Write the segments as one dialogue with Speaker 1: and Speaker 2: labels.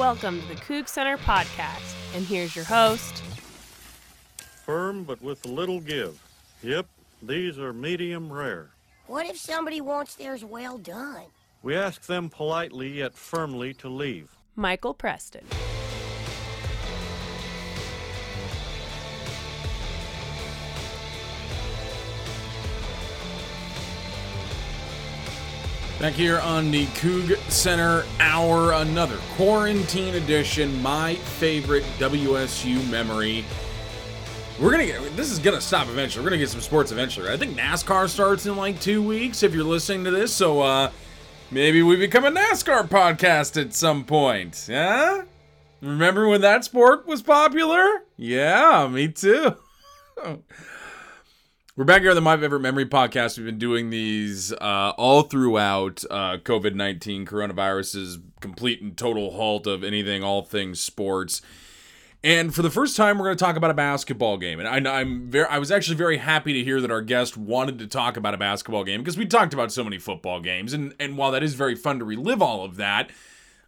Speaker 1: Welcome to the Coug Center podcast, and here's your host.
Speaker 2: Firm but with little give. Yep, these are medium rare.
Speaker 3: What if somebody wants theirs well done?
Speaker 2: We ask them politely yet firmly to leave.
Speaker 1: Michael Preston.
Speaker 4: Back here on the Coug Center Hour, another quarantine edition. My favorite WSU memory. We're gonna get this is gonna stop eventually. We're gonna get some sports eventually. I think NASCAR starts in like two weeks if you're listening to this, so uh maybe we become a NASCAR podcast at some point. Yeah? Remember when that sport was popular? Yeah, me too. We're back here on the My Favorite Memory podcast. We've been doing these uh, all throughout uh, COVID 19, coronavirus's complete and total halt of anything, all things sports. And for the first time, we're going to talk about a basketball game. And I, am very, I was actually very happy to hear that our guest wanted to talk about a basketball game because we talked about so many football games. And, and while that is very fun to relive all of that,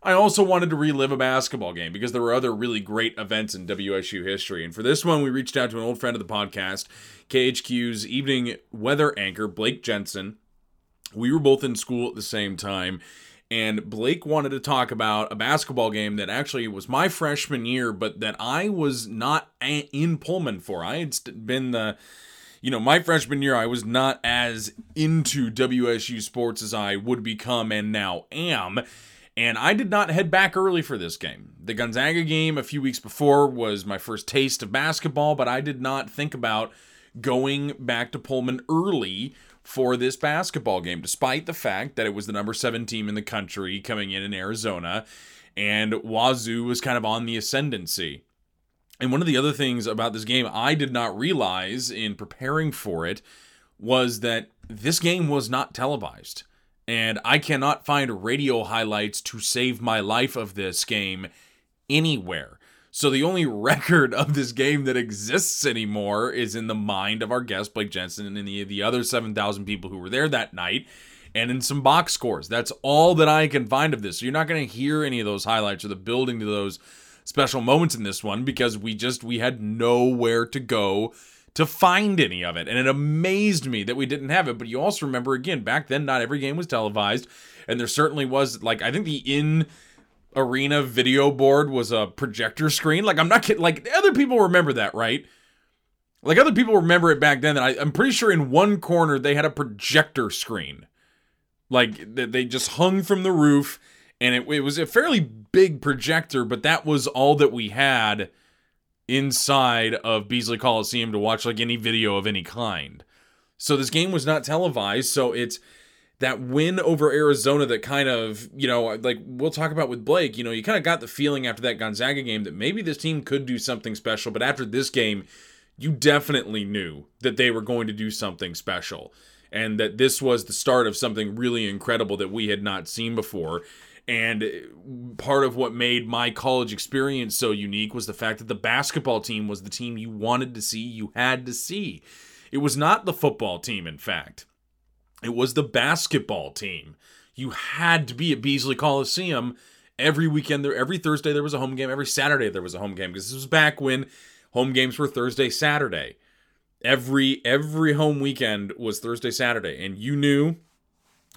Speaker 4: I also wanted to relive a basketball game because there were other really great events in WSU history. And for this one, we reached out to an old friend of the podcast, KHQ's evening weather anchor, Blake Jensen. We were both in school at the same time. And Blake wanted to talk about a basketball game that actually was my freshman year, but that I was not in Pullman for. I had been the you know, my freshman year, I was not as into WSU sports as I would become and now am. And I did not head back early for this game. The Gonzaga game a few weeks before was my first taste of basketball, but I did not think about going back to Pullman early for this basketball game, despite the fact that it was the number seven team in the country coming in in Arizona, and Wazoo was kind of on the ascendancy. And one of the other things about this game I did not realize in preparing for it was that this game was not televised and I cannot find radio highlights to save my life of this game anywhere. So the only record of this game that exists anymore is in the mind of our guest Blake Jensen and the the other 7,000 people who were there that night and in some box scores. That's all that I can find of this. So you're not going to hear any of those highlights or the building to those special moments in this one because we just we had nowhere to go to find any of it. And it amazed me that we didn't have it. But you also remember, again, back then, not every game was televised. And there certainly was, like, I think the in arena video board was a projector screen. Like, I'm not kidding. Like, other people remember that, right? Like, other people remember it back then. And I, I'm pretty sure in one corner they had a projector screen. Like, they just hung from the roof. And it, it was a fairly big projector, but that was all that we had inside of Beasley Coliseum to watch like any video of any kind. So this game was not televised, so it's that win over Arizona that kind of, you know, like we'll talk about with Blake, you know, you kind of got the feeling after that Gonzaga game that maybe this team could do something special, but after this game, you definitely knew that they were going to do something special and that this was the start of something really incredible that we had not seen before. And part of what made my college experience so unique was the fact that the basketball team was the team you wanted to see, you had to see. It was not the football team, in fact, it was the basketball team. You had to be at Beasley Coliseum every weekend there every Thursday there was a home game, every Saturday there was a home game because this was back when home games were Thursday, Saturday. Every every home weekend was Thursday, Saturday and you knew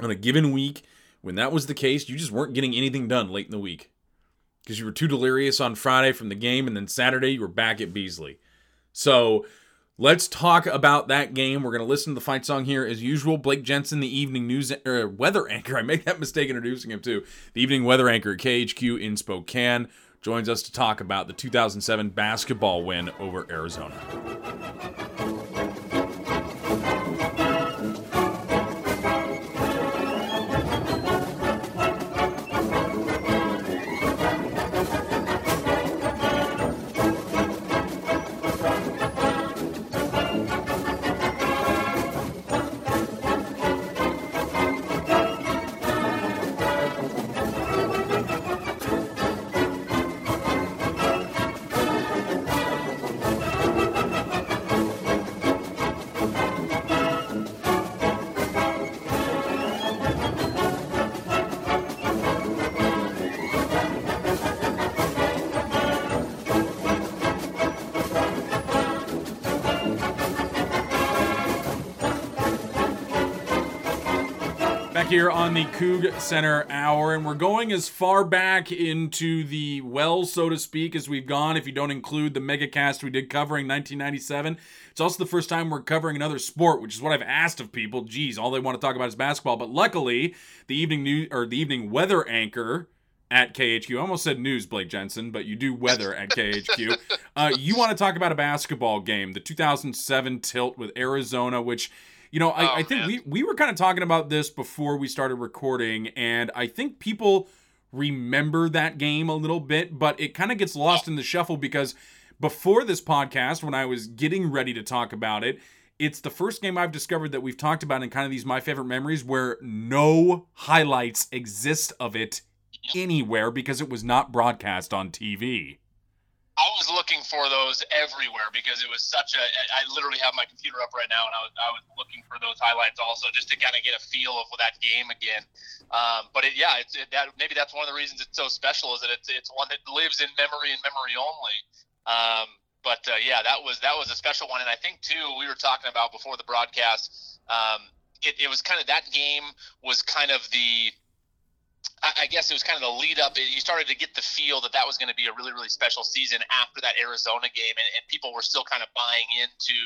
Speaker 4: on a given week when that was the case, you just weren't getting anything done late in the week. because you were too delirious on Friday from the game, and then Saturday you were back at Beasley. So let's talk about that game. We're going to listen to the fight song here as usual. Blake Jensen, the evening news er, weather anchor. I make that mistake introducing him too. The evening weather anchor at KHQ in Spokane joins us to talk about the 2007 basketball win over Arizona. Here on the Coug Center Hour, and we're going as far back into the well, so to speak, as we've gone. If you don't include the megacast we did covering 1997, it's also the first time we're covering another sport, which is what I've asked of people. Geez, all they want to talk about is basketball. But luckily, the evening news or the evening weather anchor at KHQ. I almost said news, Blake Jensen, but you do weather at KHQ. Uh, you want to talk about a basketball game, the 2007 tilt with Arizona, which you know, I,
Speaker 5: Oh,
Speaker 4: I think
Speaker 5: man.
Speaker 4: we, we were kind of talking about this before we started recording, and I think people remember that game a little bit, but it kind of gets lost in the shuffle because before this podcast, when I was getting ready to talk about it, it's the first game I've discovered that we've talked about in kind of these my favorite memories where no highlights exist of it anywhere because it was not broadcast on TV.
Speaker 5: I was looking for those everywhere because it was such a. I literally have my computer up right now, and I was I was looking for those highlights also just to kind of get a feel of that game again. Um, but it, yeah, it's it, that maybe that's one of the reasons it's so special is that it's it's one that lives in memory and memory only. Um, but uh, yeah, that was that was a special one, and I think too we were talking about before the broadcast. Um, it, it was kind of that game was kind of the I guess it was kind of the lead up. You started to get the feel that that was going to be a really, really special season after that Arizona game, and, and people were still kind of buying into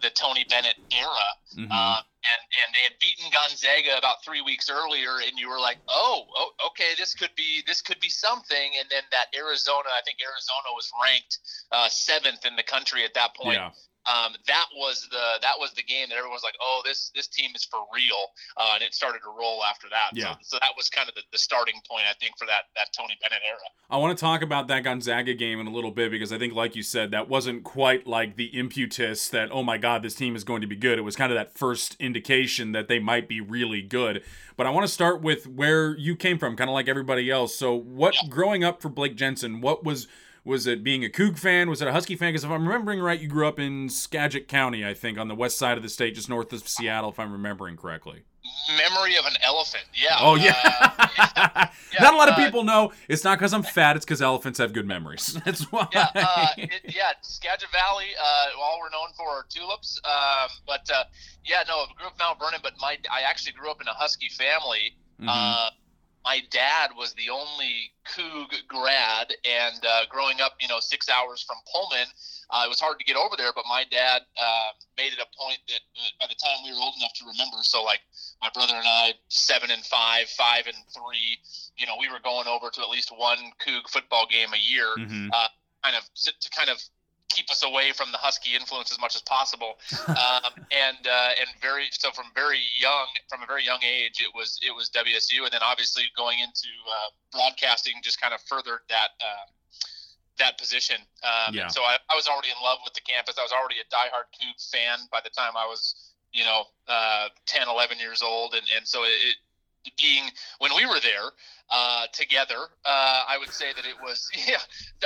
Speaker 5: the Tony Bennett era.
Speaker 4: Mhm.
Speaker 5: Uh, and and they had beaten Gonzaga about three weeks earlier, and you were like, oh, oh, okay, this could be this could be something. And then that Arizona, I think Arizona was ranked uh, seventh in the country at that point
Speaker 4: yeah.
Speaker 5: um, that was the that was the game that everyone was like, oh, this this team is for real, uh, and it started to roll after that.
Speaker 4: Yeah.
Speaker 5: So, so that was kind of the, the starting point, I think, for that that Tony Bennett era.
Speaker 4: I want to talk about that Gonzaga game in a little bit because I think, like you said, that wasn't quite like the impetus that, oh my God, this team is going to be good. It was kind of that first indication that they might be really good. But I want to start with where you came from, kind of like everybody else. So, what, growing up for Blake Jensen, what was. Was it being a Coug fan? Was it a Husky fan? Because if I'm remembering right, you grew up in Skagit County, I think, on the west side of the state, just north of Seattle, if I'm remembering correctly.
Speaker 5: Memory of an elephant. Yeah.
Speaker 4: Oh yeah.
Speaker 5: Uh, yeah,
Speaker 4: Not a lot of
Speaker 5: uh,
Speaker 4: people know. It's not because I'm fat. It's because elephants have good memories. That's why.
Speaker 5: yeah, uh, it, yeah, Skagit Valley. Uh, all we're known for are tulips. Um, but uh, yeah, no, I grew up in Mount Vernon, but my I actually grew up in a Husky family.
Speaker 4: Mhm.
Speaker 5: Uh, my dad was the only Coug grad, and uh, growing up, you know, six hours from Pullman, uh, it was hard to get over there. But my dad uh, made it a point that uh, by the time we were old enough to remember, so like my brother and I, seven and five, five and three, you know, we were going over to at least one Coug football game a year
Speaker 4: Mhm.
Speaker 5: kind of to kind of keep us away from the husky influence as much as possible. Um, and uh, and very so from very young from a very young age it was it was WSU and then obviously going into uh, broadcasting just kind of furthered that uh, that position. Um,
Speaker 4: Yeah.
Speaker 5: so I, I was already in love with the campus. I was already a diehard Coug fan by the time I was you know uh, 10 11 years old. And, and so it being when we were there uh, together, uh, I would say that it was. Yeah,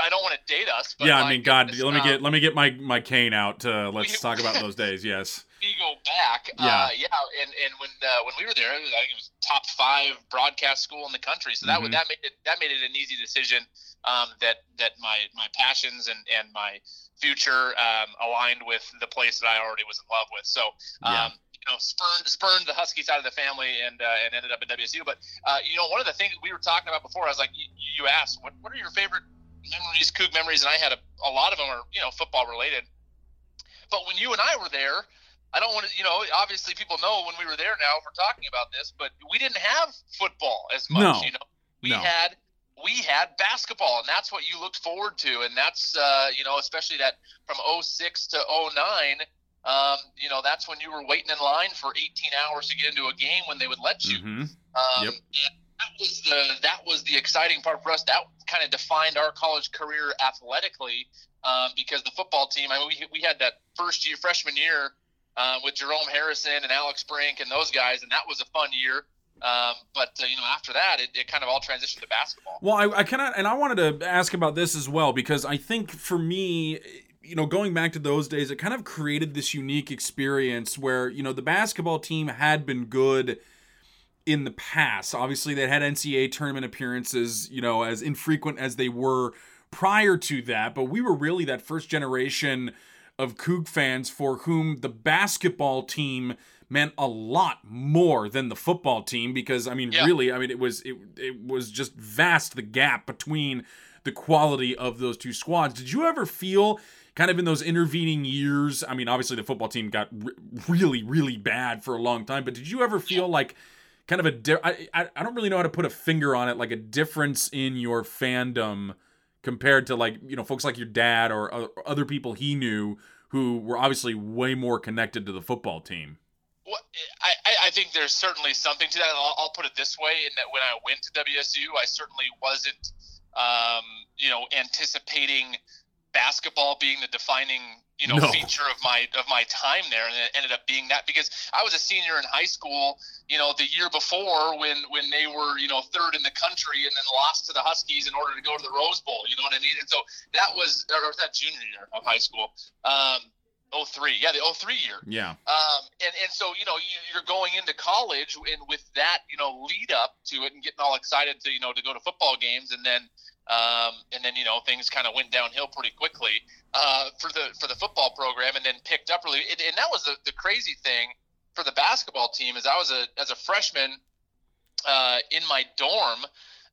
Speaker 5: I don't want to date us. But
Speaker 4: yeah, I mean, God,
Speaker 5: goodness,
Speaker 4: let me get let me get my my cane out. Uh, let's
Speaker 5: we-
Speaker 4: talk about those days. Yes.
Speaker 5: we go back.
Speaker 4: Yeah.
Speaker 5: Uh, yeah, and and when uh, when we were there, it was, I think it was top five broadcast school in the country. So that
Speaker 4: Mhm.
Speaker 5: would that made it that made it an easy decision. Um, that that my my passions and and my future um, aligned with the place that I already was in love with. So
Speaker 4: Yeah.
Speaker 5: You know spurned spurned the Husky side of the family and uh, and ended up at WSU. But uh, you know, one of the things we were talking about before, I was like, you, you asked, what what are your favorite memories, Coug memories, and I had a, a lot of them are you know football related. But when you and I were there, I don't want to, you know, obviously people know when we were there now if we're talking about this, but we didn't have football as much,
Speaker 4: No.
Speaker 5: you know. We
Speaker 4: No.
Speaker 5: had we had basketball and that's what you looked forward to and that's uh, you know, especially that from 06 to 09 um, you know, that's when you were waiting in line for 18 hours to get into a game when they would let you.
Speaker 4: hmm
Speaker 5: Um,
Speaker 4: Yep.
Speaker 5: that was the that was the exciting part for us. That kind of defined our college career athletically um, because the football team. I mean, we we had that first year freshman year uh, with Jerome Harrison and Alex Brink and those guys, and that was a fun year. Um, but uh, you know, after that, it, it kind of all transitioned to basketball.
Speaker 4: Well, I, I of, and I wanted to ask about this as well because I think for me, you know, going back to those days, it kind of created this unique experience where you know the basketball team had been good in the past. Obviously, they had NCAA tournament appearances, you know, as infrequent as they were prior to that, but we were really that first generation of Coug fans for whom the basketball team meant a lot more than the football team because I mean
Speaker 5: Yeah.
Speaker 4: really I mean it was it, it was just vast the gap between the quality of those two squads. Did you ever feel kind of in those intervening years? I mean obviously the football team got re- really really bad for a long time, but did you ever feel like kind of a di- I, I I don't really know how to put a finger on it like a difference in your fandom compared to like you know folks like your dad or o- other people he knew who were obviously way more connected to the football team.
Speaker 5: Well, I, I- I think there's certainly something to that. I'll, I'll put it this way: in that when I went to WSU, I certainly wasn't, um, you know, anticipating basketball being the defining, you know,
Speaker 4: No.
Speaker 5: feature of my of my time there, and it ended up being that because I was a senior in high school, you know, the year before when when they were, you know, third in the country and then lost to the Huskies in order to go to the Rose Bowl. You know what I mean? And so that was, or was that junior year of high school. Um, 03, yeah, the 03 year.
Speaker 4: Yeah.
Speaker 5: Um, and, and so, you know, you, you're going into college and with that, you know, lead up to it and getting all excited to, you know, to go to football games. And then, um, and then, you know, things kind of went downhill pretty quickly, uh, for the, for the football program and then picked up really. And, and that was the, the crazy thing for the basketball team is I was a, as a freshman, uh, in my dorm,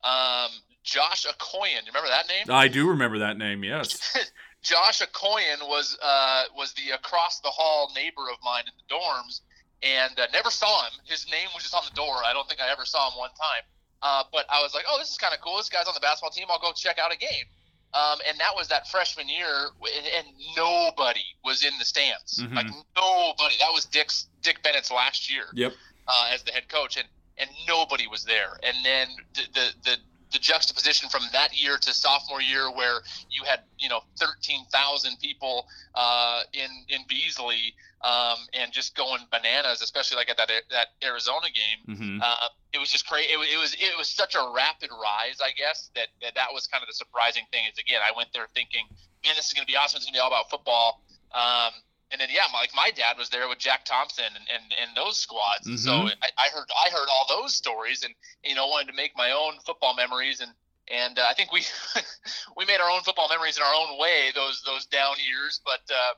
Speaker 5: um, Josh Akognon, you remember that name?
Speaker 4: I do remember that name. Yes.
Speaker 5: Josh Akognon was uh, was the across the hall neighbor of mine in the dorms, and uh, never saw him. His name was just on the door. I don't think I ever saw him one time. Uh, but I was like, oh, this is kind of cool. This guy's on the basketball team. I'll go check out a game. Um, and that was that freshman year, and, nobody was in the stands.
Speaker 4: Mhm.
Speaker 5: Like nobody. That was Dick's Dick Bennett's last year
Speaker 4: Yep.
Speaker 5: uh, as the head coach, and and nobody was there. And then the, the the the juxtaposition from that year to sophomore year, where you had you know thirteen thousand people uh, in in Beasley, um, and just going bananas, especially like at that that Arizona game.
Speaker 4: hmm
Speaker 5: Uh, it was just crazy. It, it was it was such a rapid rise, I guess that, that that was kind of the surprising thing. Is again, I went there thinking, man, this is going to be awesome. It's going to be all about football. Um, and then yeah, my, like my dad was there with Jack Thompson and, and, and those squads. And So. I, I heard I heard all those stories, and you know wanted to make my own football memories. And and uh, I think we we made our own football memories in our own way those those down years. But uh,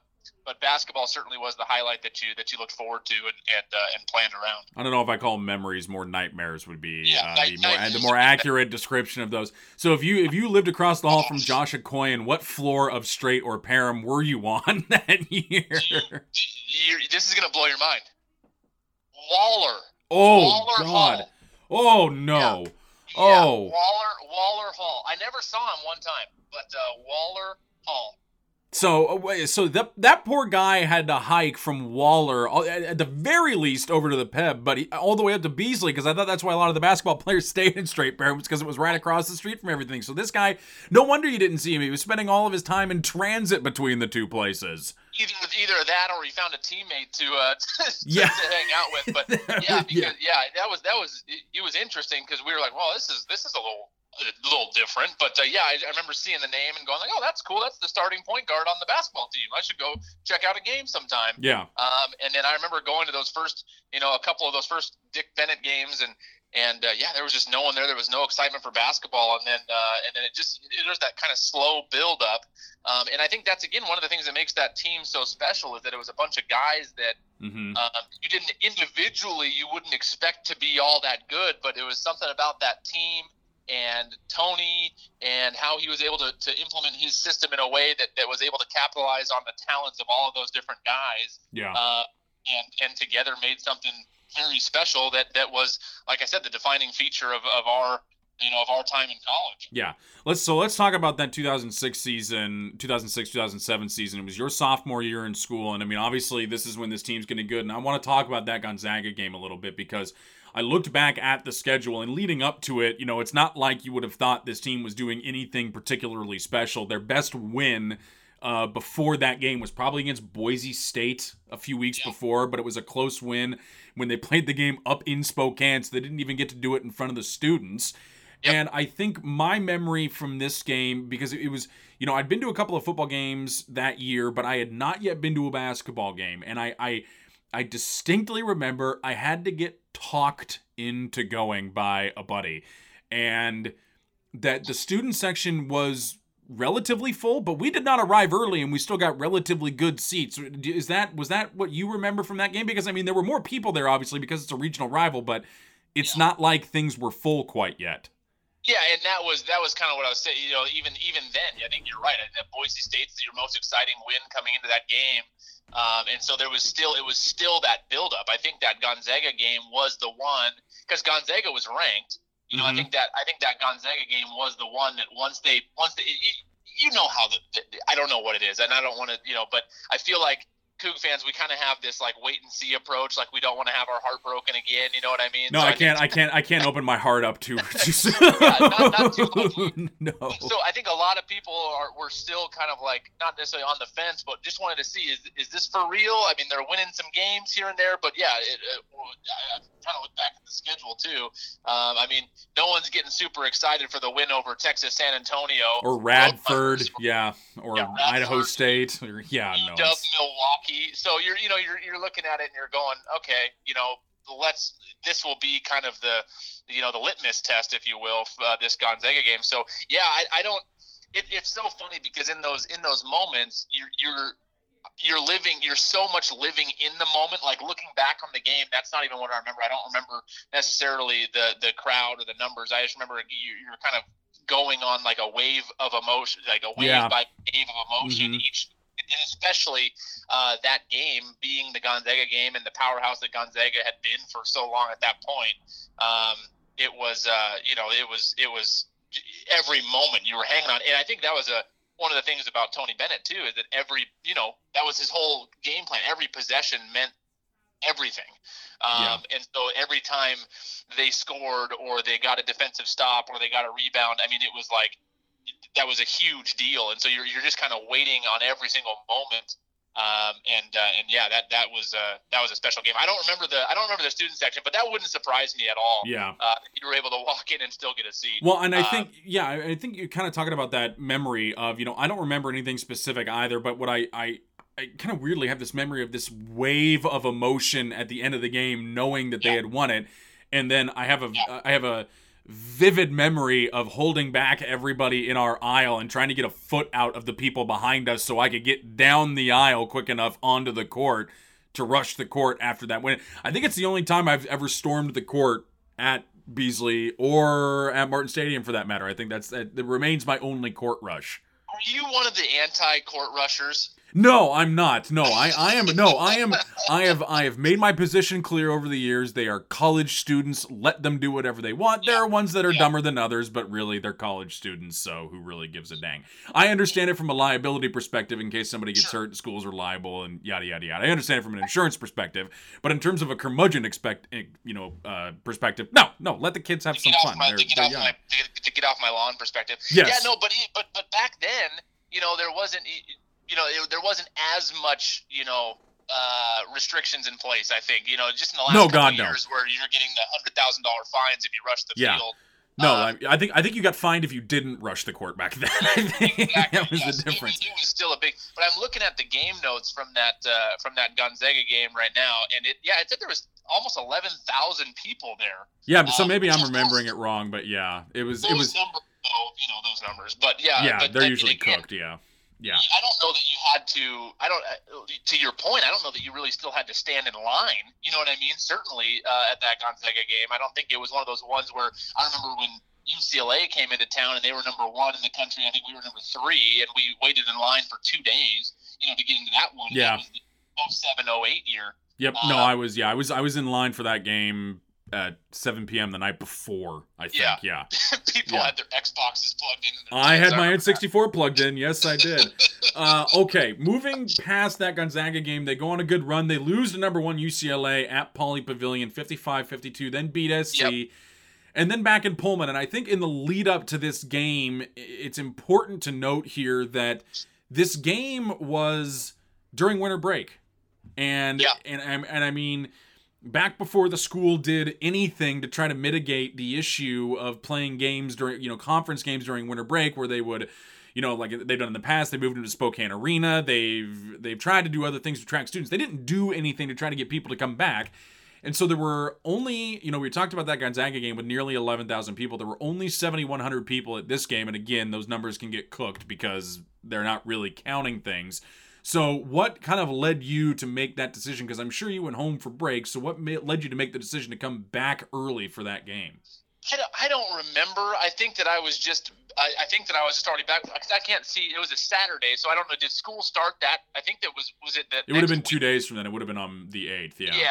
Speaker 5: but basketball certainly was the highlight that you that you looked forward to and and, uh, and planned around.
Speaker 4: I don't know if I call memories. More nightmares would be
Speaker 5: Yeah,
Speaker 4: uh,
Speaker 5: night-
Speaker 4: the more the more accurate description of those. So if you if you lived across the hall from Josh Akognon, what floor of Streit or Perham were you on that year?
Speaker 5: you this is gonna blow your mind. Waller.
Speaker 4: Oh
Speaker 5: Waller
Speaker 4: God!
Speaker 5: Hall.
Speaker 4: Oh no!
Speaker 5: Yeah,
Speaker 4: Oh.
Speaker 5: Waller Waller Hall. I never saw him one time, but uh, Waller Hall.
Speaker 4: So uh, so that that poor guy had to hike from Waller uh, at the very least over to the Peb, but he, all the way up to Beasley because I thought that's why a lot of the basketball players stayed in Streit Perham because it was right across the street from everything. So this guy, no wonder you didn't see him. He was spending all of his time in transit between the two places.
Speaker 5: Either either that or he found a teammate to uh, to,
Speaker 4: Yeah.
Speaker 5: to hang out with. But yeah, because,
Speaker 4: Yeah.
Speaker 5: yeah, that was that was it, it was interesting because we were like, well, this is this is a little a little different. But uh, yeah, I, I remember seeing the name and going like, oh, that's cool. That's the starting point guard on the basketball team. I should go check out a game sometime.
Speaker 4: Yeah.
Speaker 5: Um, and then I remember going to those first, you know, a couple of those first Dick Bennett games, and and uh, yeah, there was just no one there. There was no excitement for basketball, and then uh, and then it just there's that kind of slow build up Um, and I think that's again one of the things that makes that team so special is that it was a bunch of guys that
Speaker 4: Mm-hmm.
Speaker 5: um, you didn't individually you wouldn't expect to be all that good, but it was something about that team and Tony and how he was able to, to implement his system in a way that, that was able to capitalize on the talents of all of those different guys
Speaker 4: Yeah.
Speaker 5: uh, and and together made something very special that that was like I said the defining feature of, of our you know of our time in college.
Speaker 4: Yeah. Let's so let's talk about that 2006 season, 2006 2007 season. It was your sophomore year in school and I mean obviously this is when this team's getting good and I want to talk about that Gonzaga game a little bit because I looked back at the schedule and leading up to it, you know, it's not like you would have thought this team was doing anything particularly special. Their best win uh, before that game was probably against Boise State a few weeks before, but it was a close win when they played the game up in Spokane, so they didn't even get to do it in front of the students. And I think my memory from this game, because it was, you know, I'd been to a couple of football games that year, but I had not yet been to a basketball game. And I, I, I distinctly remember I had to get talked into going by a buddy. And that the student section was relatively full, but we did not arrive early and we still got relatively good seats. Is that was that what you remember from that game? Because I mean, there were more people there obviously because it's a regional rival, but it's not like things were full quite yet.
Speaker 5: Yeah, and that was that was kind of what I was saying. You know, even even then, I think you're right. That Boise State's your most exciting win coming into that game, um, and so there was still it was still that buildup. I think that Gonzaga game was the one because Gonzaga was ranked. You know,
Speaker 4: Mhm.
Speaker 5: I think that I think that Gonzaga game was the one that once they once they you, you know how the, the I don't know what it is, and I don't want to you know, but I feel like Coug fans we kind of have this like wait and see approach, like we don't want to have our heart broken again. You know what I mean?
Speaker 4: No,
Speaker 5: So
Speaker 4: I can't. I can't. I can't open my heart up too too soon.
Speaker 5: not- not too
Speaker 4: no.
Speaker 5: So I think a lot of people are were still kind of like not necessarily on the fence, but just wanted to see is is this for real? I mean, they're winning some games here and there, but yeah, it, it, I, I'm trying to look back too. Um, I mean, no one's getting super excited for the win over Texas San Antonio
Speaker 4: Or Radford, yeah, or
Speaker 5: Yeah, Radford.
Speaker 4: Idaho State, or yeah, no.
Speaker 5: UW Milwaukee. So you're you know you're you're looking at it and you're going, okay, you know, let's this will be kind of the you know the litmus test, if you will, for uh, this Gonzaga game. So yeah, I, I don't. It, it's so funny because in those in those moments you're you're you're living you're so much living in the moment like looking back on the game that's not even what i remember i don't remember necessarily the the crowd or the numbers i just remember you, you're kind of going on like a wave of emotion like a wave
Speaker 4: Yeah.
Speaker 5: by wave of emotion
Speaker 4: Mhm.
Speaker 5: each and especially uh, that game being the Gonzaga game and the powerhouse that Gonzaga had been for so long at that point. Um, it was, uh, you know, it was, it was every moment you were hanging on, and I think that was a one of the things about Tony Bennett too is that every, you know, that was his whole game plan. Every possession meant everything. Um, And so every time they scored or they got a defensive stop or they got a rebound, I mean, it was like that was a huge deal. And so you're, you're just kind of waiting on every single moment. Um, and uh, and yeah, that that was uh, that was a special game. I don't remember the I don't remember the student section, but that wouldn't surprise me at all.
Speaker 4: Yeah.
Speaker 5: Uh, if you were able to walk in and still get a seat.
Speaker 4: Well, and I
Speaker 5: Uh,
Speaker 4: think, yeah, I think you're kind of talking about that memory of, you know, I don't remember anything specific either, but what I, I, I kind of weirdly have this memory of this wave of emotion at the end of the game, knowing that they had won it, and then I have a,
Speaker 5: Yeah.
Speaker 4: I have a vivid memory of holding back everybody in our aisle and trying to get a foot out of the people behind us so I could get down the aisle quick enough onto the court to rush the court after that win. I think it's the only time I've ever stormed the court at Beasley or at Martin Stadium for that matter. I think that's that, that remains my only court rush.
Speaker 5: Are you one of the anti-court rushers?
Speaker 4: No, I'm not. No, I, I am no, I am I have I have made my position clear over the years. They are college students. Let them do whatever they want. There are ones that are
Speaker 5: Yeah.
Speaker 4: dumber than others, but really they're college students, so who really gives a dang? I understand it from a liability perspective in case somebody gets hurt, schools are liable and yada yada yada. I understand it from an insurance perspective, but in terms of a curmudgeon expect eh, you know, uh perspective, no, no, let the kids have
Speaker 5: To
Speaker 4: some fun.
Speaker 5: my, to get off
Speaker 4: young.
Speaker 5: my to get, to get off my lawn perspective.
Speaker 4: Yes.
Speaker 5: Yeah, no, but but but back then, you know, there wasn't you know it, there wasn't as much you know uh, restrictions in place. I think you know just in the last
Speaker 4: No,
Speaker 5: couple
Speaker 4: God, no.
Speaker 5: years where you're getting the hundred thousand dollar fines if you rush the
Speaker 4: Yeah.
Speaker 5: field.
Speaker 4: No,
Speaker 5: Uh,
Speaker 4: I, I think I think you got fined if you didn't rush the court back then. I think
Speaker 5: Exactly,
Speaker 4: that was
Speaker 5: yes.
Speaker 4: the difference.
Speaker 5: It, it was still a big. But I'm looking at the game notes from that uh, from that Gonzaga game right now, and it yeah, it said there was almost eleven thousand people there.
Speaker 4: Yeah, so
Speaker 5: Um,
Speaker 4: maybe I'm remembering
Speaker 5: those-
Speaker 4: it wrong, but yeah, it was
Speaker 5: Those
Speaker 4: it was
Speaker 5: numbers, though, you know those numbers. But yeah,
Speaker 4: yeah,
Speaker 5: but
Speaker 4: they're usually
Speaker 5: again,
Speaker 4: cooked. Yeah, Yeah.
Speaker 5: I don't know that you had to. I don't. uh, To your point, I don't know that you really still had to stand in line. You know what I mean? Certainly uh, at that Gonzaga game, I don't think it was one of those ones where I remember when UCLA came into town and they were number one in the country. I think we were number three, and we waited in line for two days. You know, to get into that one.
Speaker 4: Yeah.
Speaker 5: That was the 07, 08 year.
Speaker 4: Yep. No,
Speaker 5: Uh,
Speaker 4: I was. Yeah, I was. I was in line for that game at 7 p.m. the night before. I think.
Speaker 5: Yeah.
Speaker 4: Yeah.
Speaker 5: People
Speaker 4: Yeah.
Speaker 5: had their Xboxes plugged in.
Speaker 4: I had my N64 plugged in. Yes, I did. Uh, okay, moving past that Gonzaga game, they go on a good run. They lose to number one UCLA at Pauley Pavilion 55 52, then beat SC.
Speaker 5: Yep.
Speaker 4: And then back in Pullman. And I think in the lead up to this game, it's important to note here that this game was during winter break. And,
Speaker 5: Yeah.
Speaker 4: and, and, and I mean, back before the school did anything to try to mitigate the issue of playing games during you know conference games during winter break where they would you know like they've done in the past they moved into spokane arena they've they've tried to do other things to attract students they didn't do anything to try to get people to come back and so there were only, you know, we talked about that Gonzaga game with nearly 11,000 people. There were only 7,100 people at this game. And again, those numbers can get cooked because they're not really counting things. So, what kind of led you to make that decision? Because I'm sure you went home for break. So, what led you to make the decision to come back early for that game?
Speaker 5: I don't, I don't remember. I think that I was just. I, I think that I was just already back because I can't see. It was a Saturday, so I don't know. Did school start that? I think that was. Was it that?
Speaker 4: It would have been
Speaker 5: next
Speaker 4: two
Speaker 5: week?
Speaker 4: days from then. It would have been on the 8th. Yeah.
Speaker 5: Yeah.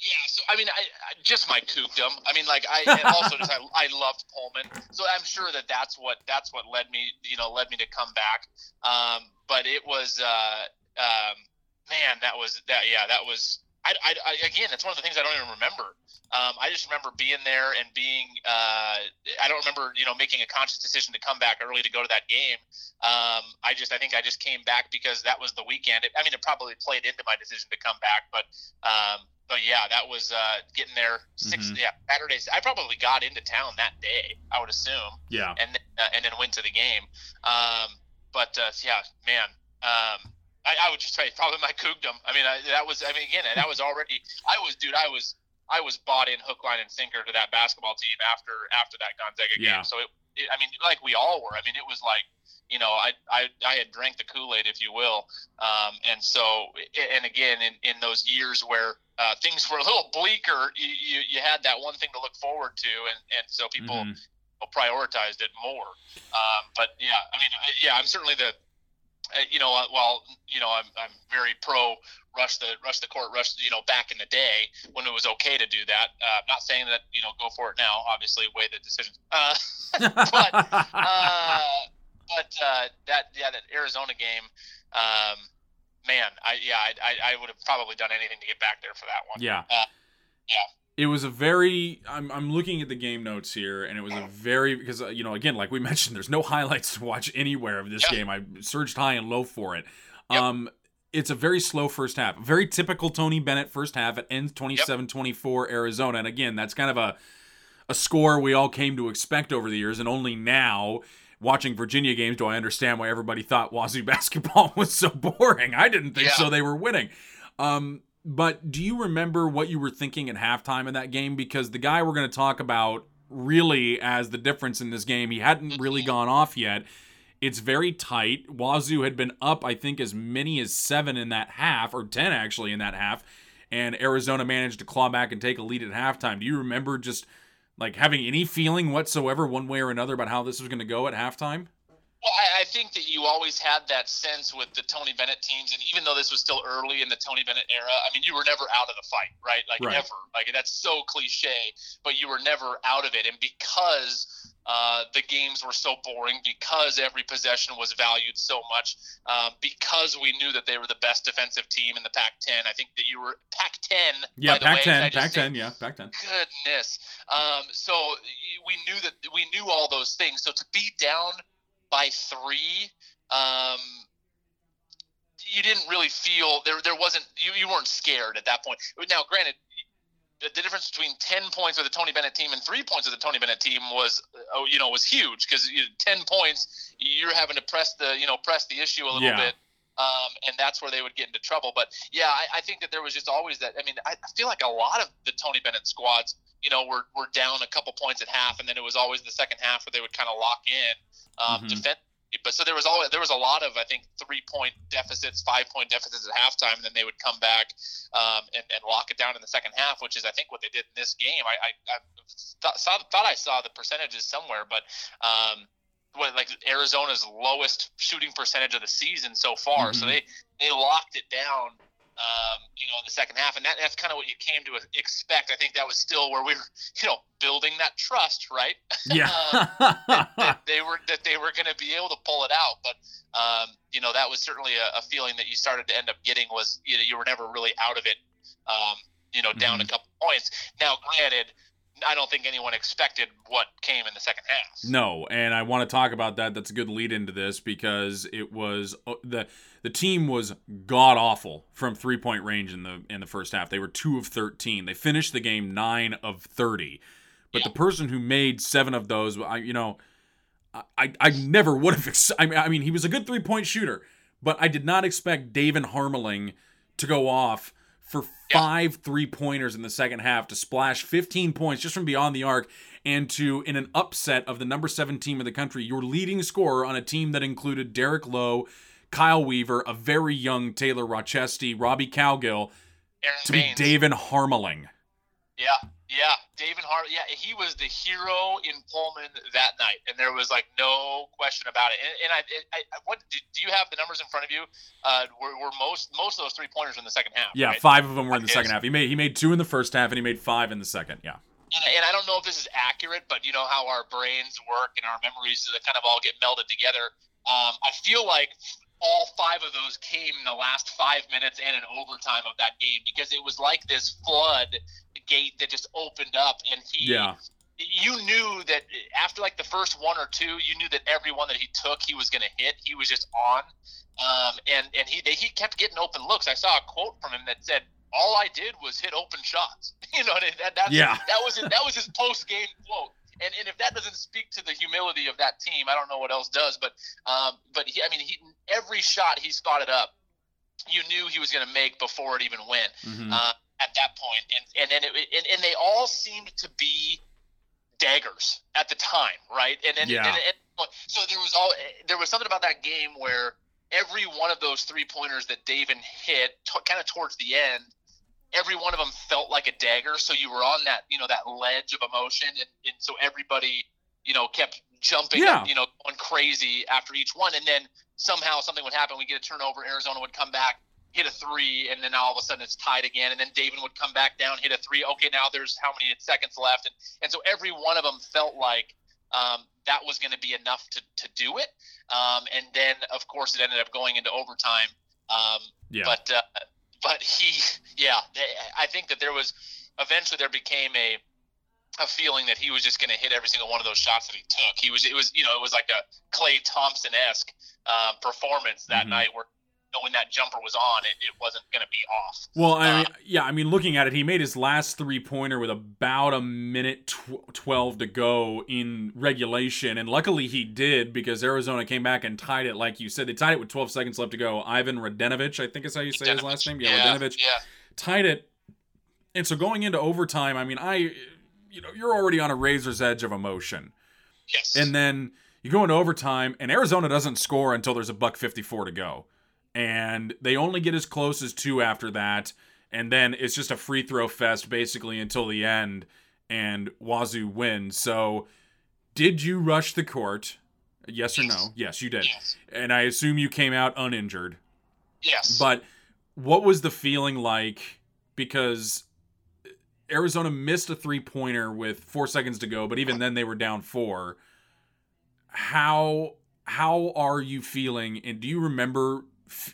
Speaker 5: Yeah. So I mean, I, I just my Cougdom. I mean, like I and also just I, I loved Pullman, so I'm sure that that's what that's what led me. You know, led me to come back. Um, but it was. Uh, um, man, that was that. Yeah, that was. I, I, I again, it's one of the things I don't even remember. Um, I just remember being there and being. Uh, I don't remember, you know, making a conscious decision to come back early to go to that game. Um, I just, I think I just came back because that was the weekend. It, I mean, it probably played into my decision to come back, but, um, but yeah, that was uh, getting there 6
Speaker 4: Mhm.
Speaker 5: Yeah, Saturdays. I probably got into town that day. I would assume
Speaker 4: Yeah.
Speaker 5: and then, uh, and then went to the game. Um, but uh, yeah, man, um, I, I would just say probably my Cougdom. I mean, I, that was I mean again, that was already I was dude, I was I was bought in hook, line, and sinker to that basketball team after after that Gonzaga
Speaker 4: Yeah.
Speaker 5: game. So it, it, I mean, like we all were. I mean, it was like you know, I I, I had drank the Kool Aid, if you will. Um, and so, and again, in, in those years where uh, things were a little bleaker, you, you, you had that one thing to look forward to, and, and so people
Speaker 4: Mhm.
Speaker 5: prioritized it more. Um, but yeah, I mean, yeah, I'm certainly the, uh, you know, uh, while you know, I'm I'm very pro rush the rush the court rush. You know, back in the day when it was okay to do that. Uh, not saying that you know go for it now. Obviously, weigh the decision. Uh, but uh, but uh, that yeah, that Arizona game. Um, man, I yeah, I, I, I would have probably done anything to get back there for that one.
Speaker 4: Yeah.
Speaker 5: Uh, yeah.
Speaker 4: It was a very. I'm, I'm looking at the game notes here, and it was a very because uh, you know again like we mentioned, there's no highlights to watch anywhere of this
Speaker 5: Yeah.
Speaker 4: game. I searched high and low for it.
Speaker 5: Yep.
Speaker 4: Um, it's a very slow first half, very typical Tony Bennett first half. It ends 27-24 Arizona, and again that's kind of a a score we all came to expect over the years, and only now. Watching Virginia games, do I understand why everybody thought Wazoo basketball was so boring? I didn't think
Speaker 5: Yeah.
Speaker 4: so. They were winning. Um, but do you remember what you were thinking at halftime in that game? Because the guy we're going to talk about really as the difference in this game, he hadn't really gone off yet. It's very tight. Wazoo had been up, I think, as many as seven in that half, or 10 actually in that half. And Arizona managed to claw back and take a lead at halftime. Do you remember just like having any feeling whatsoever, one way or another, about how this was going to go at halftime?
Speaker 5: Well, I, I think that you always had that sense with the Tony Bennett teams, and even though this was still early in the Tony Bennett era, I mean, you were never out of the fight, right? Like
Speaker 4: Right.
Speaker 5: never. Like that's so cliche, but you were never out of it, and because uh, the games were so boring, because every possession was valued so much, um, because we knew that they were the best defensive team in the Pac-10. I think that you were Pac-10.
Speaker 4: Yeah,
Speaker 5: by the way.
Speaker 4: Pac
Speaker 5: Can I
Speaker 4: 10,
Speaker 5: just
Speaker 4: Pac
Speaker 5: say-
Speaker 4: 10, yeah, Pac 10.
Speaker 5: goodness. Um, so we knew that we knew all those things. So to be down by three, um, you didn't really feel there. There wasn't you. You weren't scared at that point. Now, granted. The difference between ten points with the Tony Bennett team and three points with the Tony Bennett team was, uh, you know, was huge because ten points you're having to press the, you know, press the issue a little
Speaker 4: Yeah.
Speaker 5: bit um, and that's where they would get into trouble. But yeah, I, I think that there was just always that. I mean, I feel like a lot of the Tony Bennett squads, you know, were, were down a couple points at half, and then it was always the second half where they would kind of lock in um,
Speaker 4: Mhm.
Speaker 5: defensively. But so there was always there was a lot of I think three point deficits, five point deficits at halftime, and then they would come back um, and, and lock it down in the second half, which is I think what they did in this game. I, I, I thought, saw, thought I saw the percentages somewhere, but um, what like Arizona's lowest shooting percentage of the season so far. So
Speaker 4: Mhm.
Speaker 5: they they locked it down. Um, you know, in the second half, and that, that's kind of what you came to expect. I think that was still where we were, you know, building that trust, right?
Speaker 4: Yeah.
Speaker 5: that they were that they were going to be able to pull it out. But um, you know that was certainly a, a feeling that you started to end up getting was you know you were never really out of it. Um, you know, down a couple points. Now, granted, I don't think anyone expected what came in the second half.
Speaker 4: No, and I want to talk about that. That's a good lead into this because it was uh, the the team was god awful from three point range in the in the first half. They were two of thirteen. They finished the game nine of thirty, but the person who made seven of those, I you know, I I never would have. Ex- I mean, I mean, he was a good three point shooter, but I did not expect David Harmeling to go off for five three pointers in the second half to splash 15 points just from beyond the arc and to in an upset of the number seven team in the country your leading scorer on a team that included derrick low kyle weaver a very young taylor rochestie robbie cowgill
Speaker 5: Aron
Speaker 4: to
Speaker 5: Baynes.
Speaker 4: be david harmeling.
Speaker 5: Yeah, yeah, David Hart. Yeah, he was the hero in Pullman that night, and there was like no question about it. And, and I, I, what do, do you have the numbers in front of you? Uh, were, were most most of those three pointers in the second half?
Speaker 4: yeah
Speaker 5: right?
Speaker 4: five of them were in the second half he made he made two in the first half and he made five in the second yeah
Speaker 5: and, and I don't know if this is accurate, but you know how our brains work and our memories that kind of all get melded together. Um, I feel like all five of those came in the last five minutes and in overtime of that game because it was like this flood gate that just opened up and he
Speaker 4: yeah
Speaker 5: you knew that after like the first one or two, you knew that every one that he took, he was going to hit. He was just on, um, and and he they, he kept getting open looks. I saw a quote from him that said, "All I did was hit open shots." You know, that that's,
Speaker 4: Yeah.
Speaker 5: that was his, that was his post game quote. And, and if that doesn't speak to the humility of that team, I don't know what else does. But um, but he, I mean, he every shot he spotted up, you knew he was going to make before it even went
Speaker 4: Mhm.
Speaker 5: uh, at that point, and and then it, and, and they all seemed to be daggers at the time, right? And then
Speaker 4: Yeah.
Speaker 5: and, and- so there was all there was something about that game where every one of those three pointers that David hit, t- kind of towards the end, every one of them felt like a dagger. So you were on that you know that ledge of emotion, and, and so everybody you know kept jumping,
Speaker 4: Yeah.
Speaker 5: up, you know, going crazy after each one, and then somehow something would happen. We get a turnover, Arizona would come back, hit a three, and then all of a sudden it's tied again. And then David would come back down, hit a three. Okay, now there's how many seconds left, and and so every one of them felt like um, that was going to be enough to to do it. Um, and then of course it ended up going into overtime. Um,
Speaker 4: yeah
Speaker 5: but uh, but he, yeah, they, I think that there was eventually there became a a feeling that he was just going to hit every single one of those shots that he took. He was it was you know it was like a Klay Thompson esque uh, performance that
Speaker 4: Mhm.
Speaker 5: night where know, when that jumper was on, it, it wasn't going to be off.
Speaker 4: Well, I
Speaker 5: Uh,
Speaker 4: mean, yeah, I mean, looking at it, he made his last three pointer with about a minute tw- 12 to go in regulation. And luckily he did because Arizona came back and tied it, like you said. They tied it with 12 seconds left to go. Ivan Radenovic, I think is how you say his last name. Yeah,
Speaker 5: yeah,
Speaker 4: Radenovic
Speaker 5: yeah.
Speaker 4: tied it. And so going into overtime, I mean, I, you know, you're already on a razor's edge of emotion.
Speaker 5: Yes.
Speaker 4: And then you go into overtime, and Arizona doesn't score until there's a buck 54 to go. And they only get as close as two after that. And then it's just a free throw fest basically until the end, and Wazoo wins. So, did you rush the court? Yes or no? Yes, you did.
Speaker 5: yes.
Speaker 4: And I assume you came out uninjured.
Speaker 5: Yes.
Speaker 4: But what was the feeling like? Because Arizona missed a three pointer with four seconds to go, but even then they were down four. How how are you feeling? And do you remember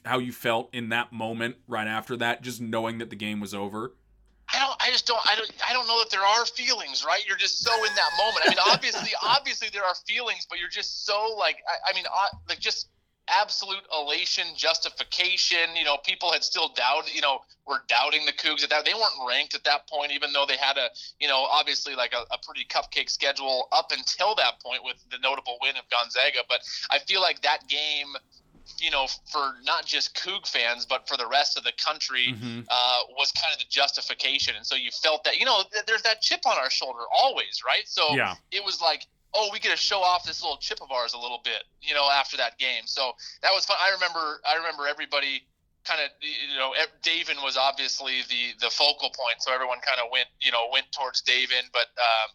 Speaker 4: how you felt in that moment right after that, just knowing that the game was over?
Speaker 5: I don't. I just don't. I don't. I don't know that there are feelings, right? You're just so in that moment. I mean, obviously, obviously there are feelings, but you're just so like. I, I mean, uh, like just absolute elation, justification. You know, people had still doubted. You know, were doubting the Cougs at that. They weren't ranked at that point, even though they had a. You know, obviously like a, a pretty cupcake schedule up until that point with the notable win of Gonzaga. But I feel like that game. You know, for not just Coug fans, but for the rest of the country,
Speaker 4: Mm-hmm.
Speaker 5: uh, was kind of the justification. And so you felt that, you know, th- there's that chip on our shoulder always, right? So
Speaker 4: Yeah.
Speaker 5: it was like, oh, we get to show off this little chip of ours a little bit, you know, after that game. So that was fun. I remember, I remember everybody kind of, you know, Davin was obviously the the focal point, so everyone kind of went, you know, went towards Davin. But, um,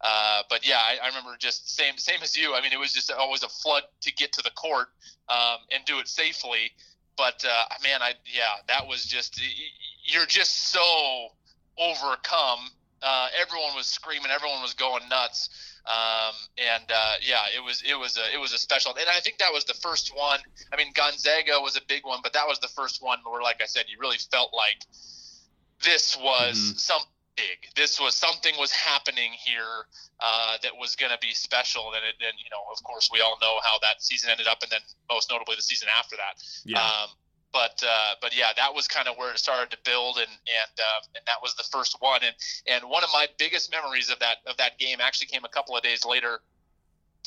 Speaker 5: uh, but yeah, I, I remember just same same as you. I mean, it was just always a flood to get to the court um, and do it safely. But uh, man, I yeah, that was just you're just so overcome. Uh, everyone was screaming, everyone was going nuts. Um, and uh, yeah, it was it was a it was a special, and I think that was the first one. I mean, Gonzaga was a big one, but that was the first one where, like I said, you really felt like this was mm-hmm. something big. This was something was happening here uh, that was going to be special. And, it, and you know, of course, we all know how that season ended up, and then most notably the season after that.
Speaker 4: Yeah. Um,
Speaker 5: but uh, but yeah, that was kind of where it started to build, and and uh, and that was the first one. And and one of my biggest memories of that of that game actually came a couple of days later,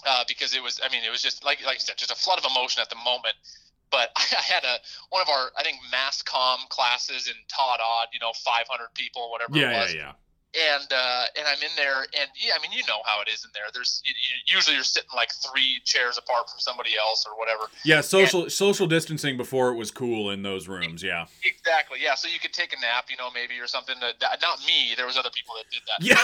Speaker 5: uh, because it was I mean it was just like like I said, just a flood of emotion at the moment. But I had a one of our I think mass comm classes in Todd Aud, you know, 500 people, whatever
Speaker 4: yeah,
Speaker 5: it was.
Speaker 4: Yeah, yeah
Speaker 5: and uh, and I'm in there, and yeah, I mean, you know how it is in there. There's you, you, usually you're sitting like three chairs apart from somebody else or whatever.
Speaker 4: Yeah, social and, social distancing before it was cool in those rooms. Yeah,
Speaker 5: exactly. Yeah, so you could take a nap, you know, maybe or something. That, not me. There was other people that did that.
Speaker 4: Yeah.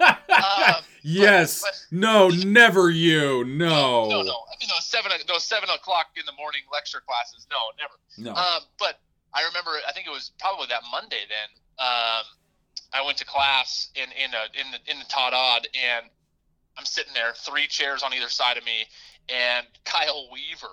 Speaker 4: Uh, but, um, yes. But, but, no, never you. No.
Speaker 5: No, no. I mean, those seven those seven o'clock in the morning lecture classes. No, never.
Speaker 4: No.
Speaker 5: Um, but I remember. I think it was probably that Monday then. Um, I went to class in in a, in the in the Todd Aud, and I'm sitting there, three chairs on either side of me, and Kyle Weaver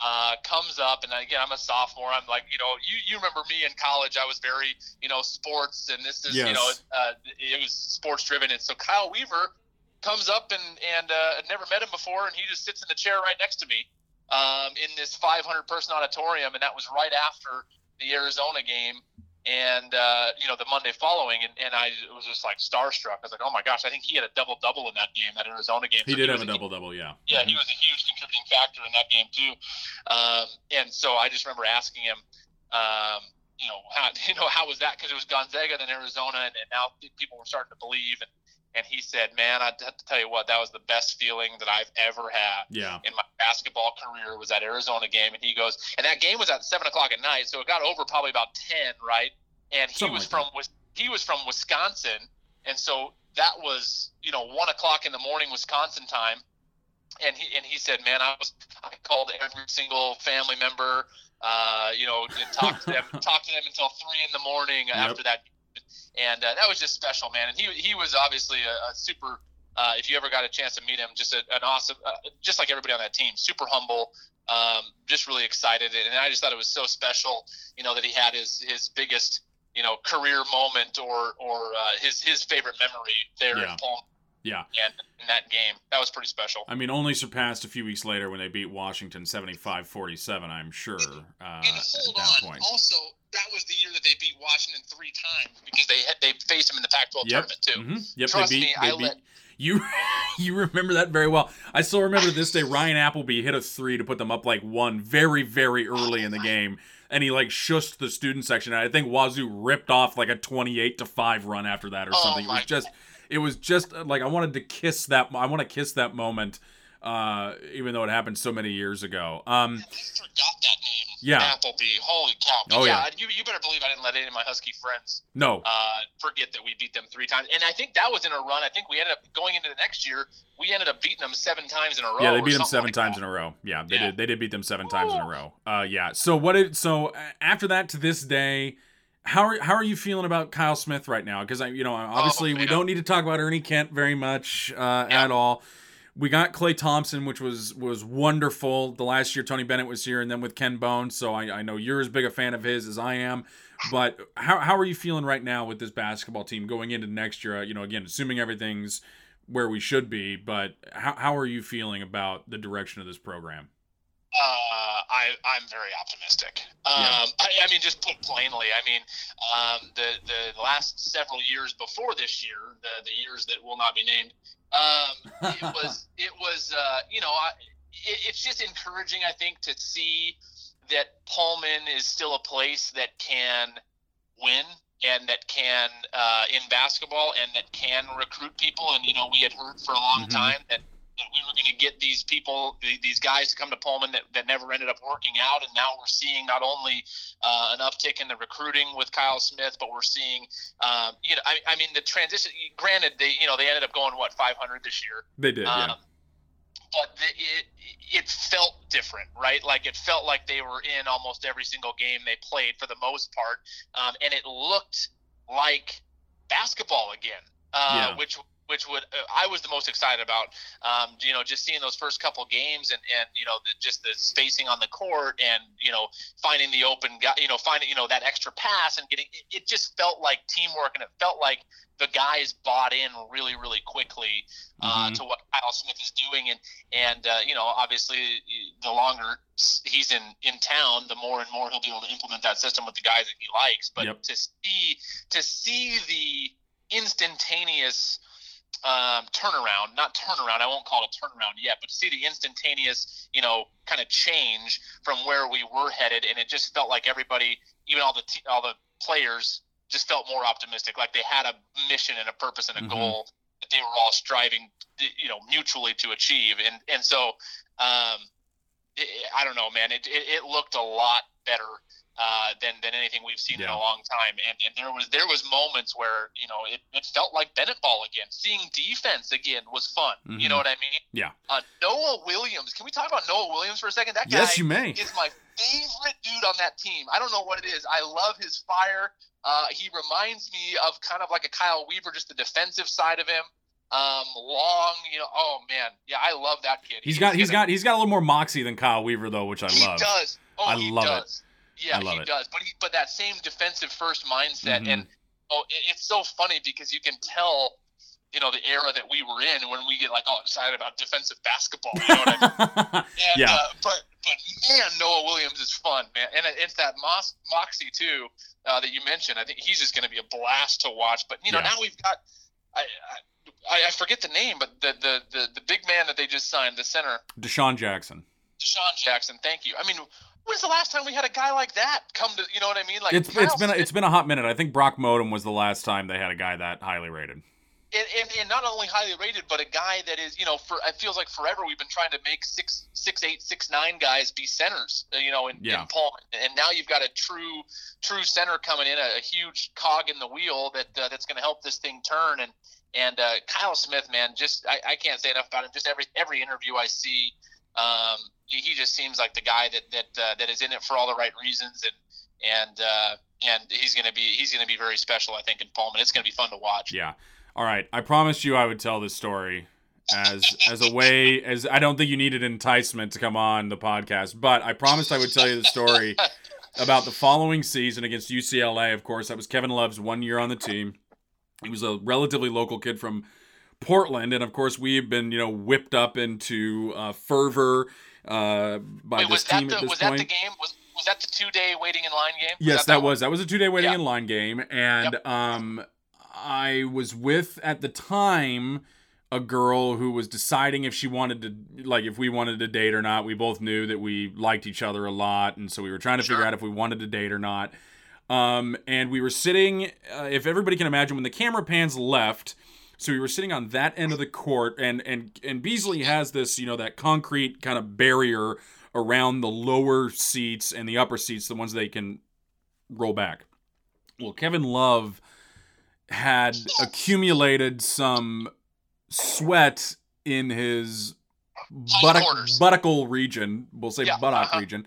Speaker 5: uh, comes up, and again, I'm a sophomore. I'm like, you know, you you remember me in college? I was very, you know, sports, and this is,
Speaker 4: yes.
Speaker 5: you know, uh, it was sports driven, and so Kyle Weaver comes up and and uh, never met him before, and he just sits in the chair right next to me um, in this 500 person auditorium, and that was right after the Arizona game and uh, you know the Monday following, and, and I was just like starstruck. I was like, oh my gosh, I think he had a double double in that game, that Arizona game.
Speaker 4: He so did he have a double double, yeah.
Speaker 5: Yeah, mm-hmm. he was a huge contributing factor in that game too. Um, and so I just remember asking him, um, you know, how you know how was that? Because it was Gonzaga then Arizona, and, and now people were starting to believe. And and he said, "Man, I have to tell you what, that was the best feeling that I've ever had
Speaker 4: yeah.
Speaker 5: in my basketball career was that Arizona game." And he goes, and that game was at seven o'clock at night, so it got over probably about ten, right? And he Something was like from that. he was from Wisconsin, and so that was you know one o'clock in the morning Wisconsin time. And he and he said, "Man, I was I called every single family member, uh, you know, and talked to them, talked to them until three in the morning yep. after that and uh, that was just special, man. And he he was obviously a, a super. Uh, if you ever got a chance to meet him, just a, an awesome, uh, just like everybody on that team, super humble, um, just really excited, and I just thought it was so special, you know, that he had his his biggest, you know, career moment or or uh, his his favorite memory there
Speaker 4: yeah.
Speaker 5: in Palm
Speaker 4: yeah.
Speaker 5: And in that game, that was pretty special.
Speaker 4: I mean, only surpassed a few weeks later when they beat Washington 75-47, I'm sure.
Speaker 5: And, uh, and hold on. Point. Also, that was the year that they beat Washington three times because they had, they faced them in the Pac-12
Speaker 4: yep.
Speaker 5: tournament too.
Speaker 4: Mm-hmm. Yep,
Speaker 5: Trust
Speaker 4: they beat,
Speaker 5: me,
Speaker 4: they
Speaker 5: I
Speaker 4: beat,
Speaker 5: let.
Speaker 4: You you remember that very well. I still remember this day. Ryan Appleby hit a three to put them up like one very very early in the game, and he like shushed the student section. I think Wazzu ripped off like a twenty-eight to five run after that or
Speaker 5: oh
Speaker 4: something. It was just it was just uh, like I wanted to kiss that. I want to kiss that moment, uh, even though it happened so many years ago. Um,
Speaker 5: I forgot that name.
Speaker 4: Yeah,
Speaker 5: Appleby. Holy cow! But
Speaker 4: oh
Speaker 5: yeah, yeah. You, you better believe I didn't let any of my Husky friends.
Speaker 4: No.
Speaker 5: Uh, forget that we beat them three times, and I think that was in a run. I think we ended up going into the next year. We ended up beating them seven times in a row.
Speaker 4: Yeah, they beat them seven
Speaker 5: like
Speaker 4: times
Speaker 5: that.
Speaker 4: in a row. Yeah, they yeah. did. They did beat them seven times in a row. Uh, yeah. So what? Did, so after that to this day how are how are you feeling about Kyle Smith right now? Because I, you know, obviously oh, we don't need to talk about Ernie Kent very much uh, yeah. at all. We got Klay Thompson, which was was wonderful. The last year Tony Bennett was here, and then with Ken Bones. So I, I know you're as big a fan of his as I am. But how how are you feeling right now with this basketball team going into next year? You know, again, assuming everything's where we should be, but how how are you feeling about the direction of this program?
Speaker 5: Uh, I I'm very optimistic. Um, yeah. I, I, mean, just put plainly, I mean, um, the the last several years before this year, the the years that will not be named, um, it was it was uh, you know, I, it, it's just encouraging, I think, to see that Pullman is still a place that can win and that can uh, in basketball and that can recruit people. And you know, we had heard for a long
Speaker 4: Mhm.
Speaker 5: time that, that we were going to get these people, these guys to come to Pullman that, that never ended up working out. And now we're seeing not only uh, an uptick in the recruiting with Kyle Smith, but we're seeing, um, you know, I, I mean, the transition. Granted, they you know they ended up going what 500 this year.
Speaker 4: They did, yeah.
Speaker 5: Um, but the, it it felt different, right? Like it felt like they were in almost every single game they played for the most part, um, and it looked like basketball again, uh,
Speaker 4: Yeah.
Speaker 5: which which would uh, I was the most excited about. Um, you know, just seeing those first couple games and and you know the, just the spacing on the court and you know finding the open guy, you know finding you know that extra pass and getting it, it just felt like teamwork and it felt like the guys bought in really really quickly uh,
Speaker 4: Mhm.
Speaker 5: to what Kyle Smith is doing and and uh, you know obviously the longer he's in in town the more and more he'll be able to implement that system with the guys that he likes but
Speaker 4: Yep.
Speaker 5: to see to see the instantaneous um, turnaround, not turnaround, I won't call it a turnaround yet, but see the instantaneous, you know, kind of change from where we were headed, and it just felt like everybody, even all the t- all the players, just felt more optimistic, like they had a mission and a purpose and a
Speaker 4: Mhm.
Speaker 5: goal that they were all striving, you know, mutually to achieve, and and so, um, it, I don't know, man, it, it it looked a lot better uh, than than anything we've seen in a long time. And, and there was there was moments where you know it, it felt like Bennett ball again. Seeing defense again was fun. You know what I mean?
Speaker 4: Yeah.
Speaker 5: Uh, Noah Williams. Can we talk about Noah Williams for a second? That guy
Speaker 4: Yes, you may.
Speaker 5: is my favorite dude on that team. I don't know what it is. I love his fire. Uh, he reminds me of kind of like a Kyle Weaver, just the defensive side of him. Um, long, you know. Oh man, yeah, I love that kid.
Speaker 4: He's got he's
Speaker 5: gonna-
Speaker 4: got he's got a little more moxie than Kyle Weaver though, which I love.
Speaker 5: he
Speaker 4: love.
Speaker 5: does. Oh,
Speaker 4: I
Speaker 5: he
Speaker 4: love it.
Speaker 5: Yeah, he
Speaker 4: it.
Speaker 5: does. But he, but that same defensive first mindset,
Speaker 4: Mhm.
Speaker 5: and oh, it, it's so funny because you can tell, you know, the era that we were in when we get like all excited about defensive basketball. You know what I mean? And,
Speaker 4: Yeah.
Speaker 5: Uh, but but man, Noah Williams is fun, man, and it- it's that mos- moxie too uh, that you mentioned. I think he's just going to be a blast to watch. But you know,
Speaker 4: Yeah.
Speaker 5: now we've got. I, I, I forget the name, but the, the, the, the big man that they just signed, the center,
Speaker 4: Dishon Jackson.
Speaker 5: Dishon Jackson. Thank you. I mean, when's the last time we had a guy like that come to? You know what I mean? Like
Speaker 4: It's it's been a, it's been a hot minute. I think Brock Motum was the last time they had a guy that highly rated.
Speaker 5: and, and, and not only highly rated, but a guy that is, you know, for it feels like forever we've been trying to make six, six, eight, six, nine guys be centers, uh, you know, in,
Speaker 4: Yeah.
Speaker 5: in Pullman, and now you've got a true, true center coming in, a, a huge cog in the wheel that uh, that's going to help this thing turn. And and uh, Kyle Smith, man, just I, I can't say enough about him. Just every every interview I see, um, he, just seems like the guy that that uh, that is in it for all the right reasons, and and uh, and he's to be he's to be very special, I think, in Pullman. It's to be fun to watch.
Speaker 4: Yeah. All right. I promised you I would tell this story as as a way as I don't think you needed enticement to come on the podcast, but I promised I would tell you the story about the following season against UCLA. Of course, that was Kevin Love's one year on the team. He was a relatively local kid from Portland, and of course, we've been you know whipped up into uh, fervor uh, by
Speaker 5: Wait,
Speaker 4: this
Speaker 5: was
Speaker 4: team
Speaker 5: that
Speaker 4: at
Speaker 5: the
Speaker 4: this
Speaker 5: was
Speaker 4: point.
Speaker 5: that the game? Was was that the two day waiting in line game?
Speaker 4: Yes, that,
Speaker 5: one?
Speaker 4: was that was a two day waiting
Speaker 5: Yeah.
Speaker 4: in line game, and um, I was with at the time a girl who was deciding if she wanted to like if we wanted to date or not. We both knew that we liked each other a lot, and so we were trying to figure out if we wanted to date or not. Um, and we were sitting, uh, if everybody can imagine, when the camera pans left. So we were sitting on that end of the court, and and and Beasley has this, you know, that concrete kind of barrier around the lower seats and the upper seats, the ones they can roll back. Well, Kevin Love had accumulated some sweat in his buttock, buttockle region. We'll say
Speaker 5: Yeah,
Speaker 4: buttock
Speaker 5: uh-huh.
Speaker 4: region.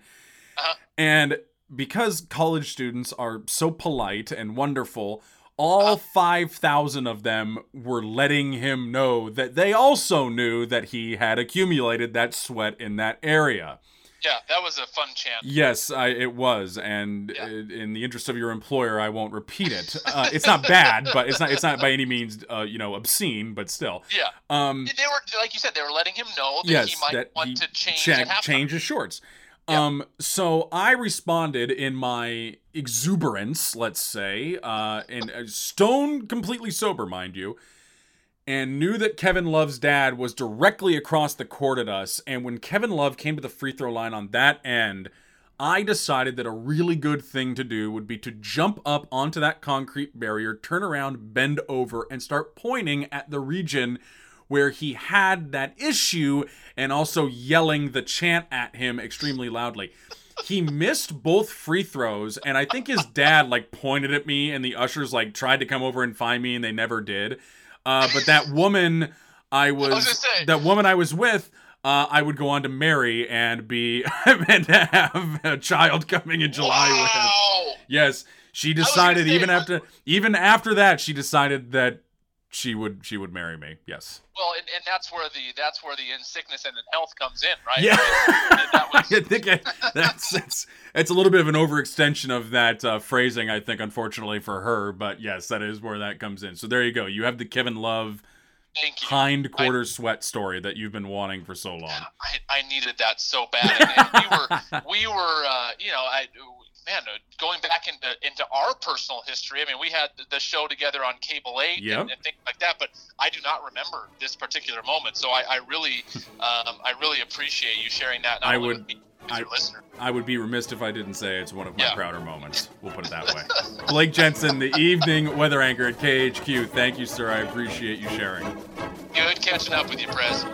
Speaker 5: Uh-huh.
Speaker 4: And because college students are so polite and wonderful, all 5,000 of them were letting him know that they also knew that he had accumulated that sweat in that area.
Speaker 5: Yeah, that was a fun chant.
Speaker 4: Yes, I, it was, and
Speaker 5: Yeah.
Speaker 4: in the interest of your employer, I won't repeat it. Uh, it's not bad, but it's not it's not by any means uh, you know obscene, but still.
Speaker 5: Yeah,
Speaker 4: Um,
Speaker 5: they were like you said, they were letting him know that
Speaker 4: yes,
Speaker 5: he might
Speaker 4: that
Speaker 5: want
Speaker 4: he
Speaker 5: to change halftime.
Speaker 4: change his shorts.
Speaker 5: Yeah.
Speaker 4: Um, so I responded in my exuberance, let's say, uh, and uh, stone completely sober, mind you, and knew that Kevin Love's dad was directly across the court at us. And when Kevin Love came to the free throw line on that end, I decided that a really good thing to do would be to jump up onto that concrete barrier, turn around, bend over, and start pointing at the region where he had that issue and also yelling the chant at him extremely loudly. He missed both free throws, and I think his dad like pointed at me, and the ushers like tried to come over and find me, and they never did. Uh, but that woman I was,
Speaker 5: was say.
Speaker 4: that woman I was with, uh, I would go on to marry and be and have a child coming in July with.
Speaker 5: wow.
Speaker 4: Yes, she decided
Speaker 5: say,
Speaker 4: even after even after that, she decided that she would she would marry me. Yes.
Speaker 5: Well, and, and that's where the that's where the in sickness and in health comes in, right?
Speaker 4: Yeah.
Speaker 5: Was,
Speaker 4: I think I, that's it's it's a little bit of an overextension of that uh, phrasing. I think, unfortunately for her, but yes, that is where that comes in. So there you go. You have the Kevin Love hind quarter sweat story that you've been wanting for so long.
Speaker 5: I, I needed that so bad. And, and we were we were uh, you know I man uh, going back into into our personal history. I mean we had the show together on cable eight
Speaker 4: Yep.
Speaker 5: and, and things like that. But I do not remember this particular moment. So I, I really um, I really appreciate you sharing that.
Speaker 4: I would-
Speaker 5: me,
Speaker 4: I-
Speaker 5: listener.
Speaker 4: I would be remiss if I didn't say it's one of my
Speaker 5: Yeah.
Speaker 4: prouder moments. We'll put it that way. Blake Jensen, the evening weather anchor at KHQ. Thank you, sir. I appreciate you sharing.
Speaker 5: Good catching up with you, Prez.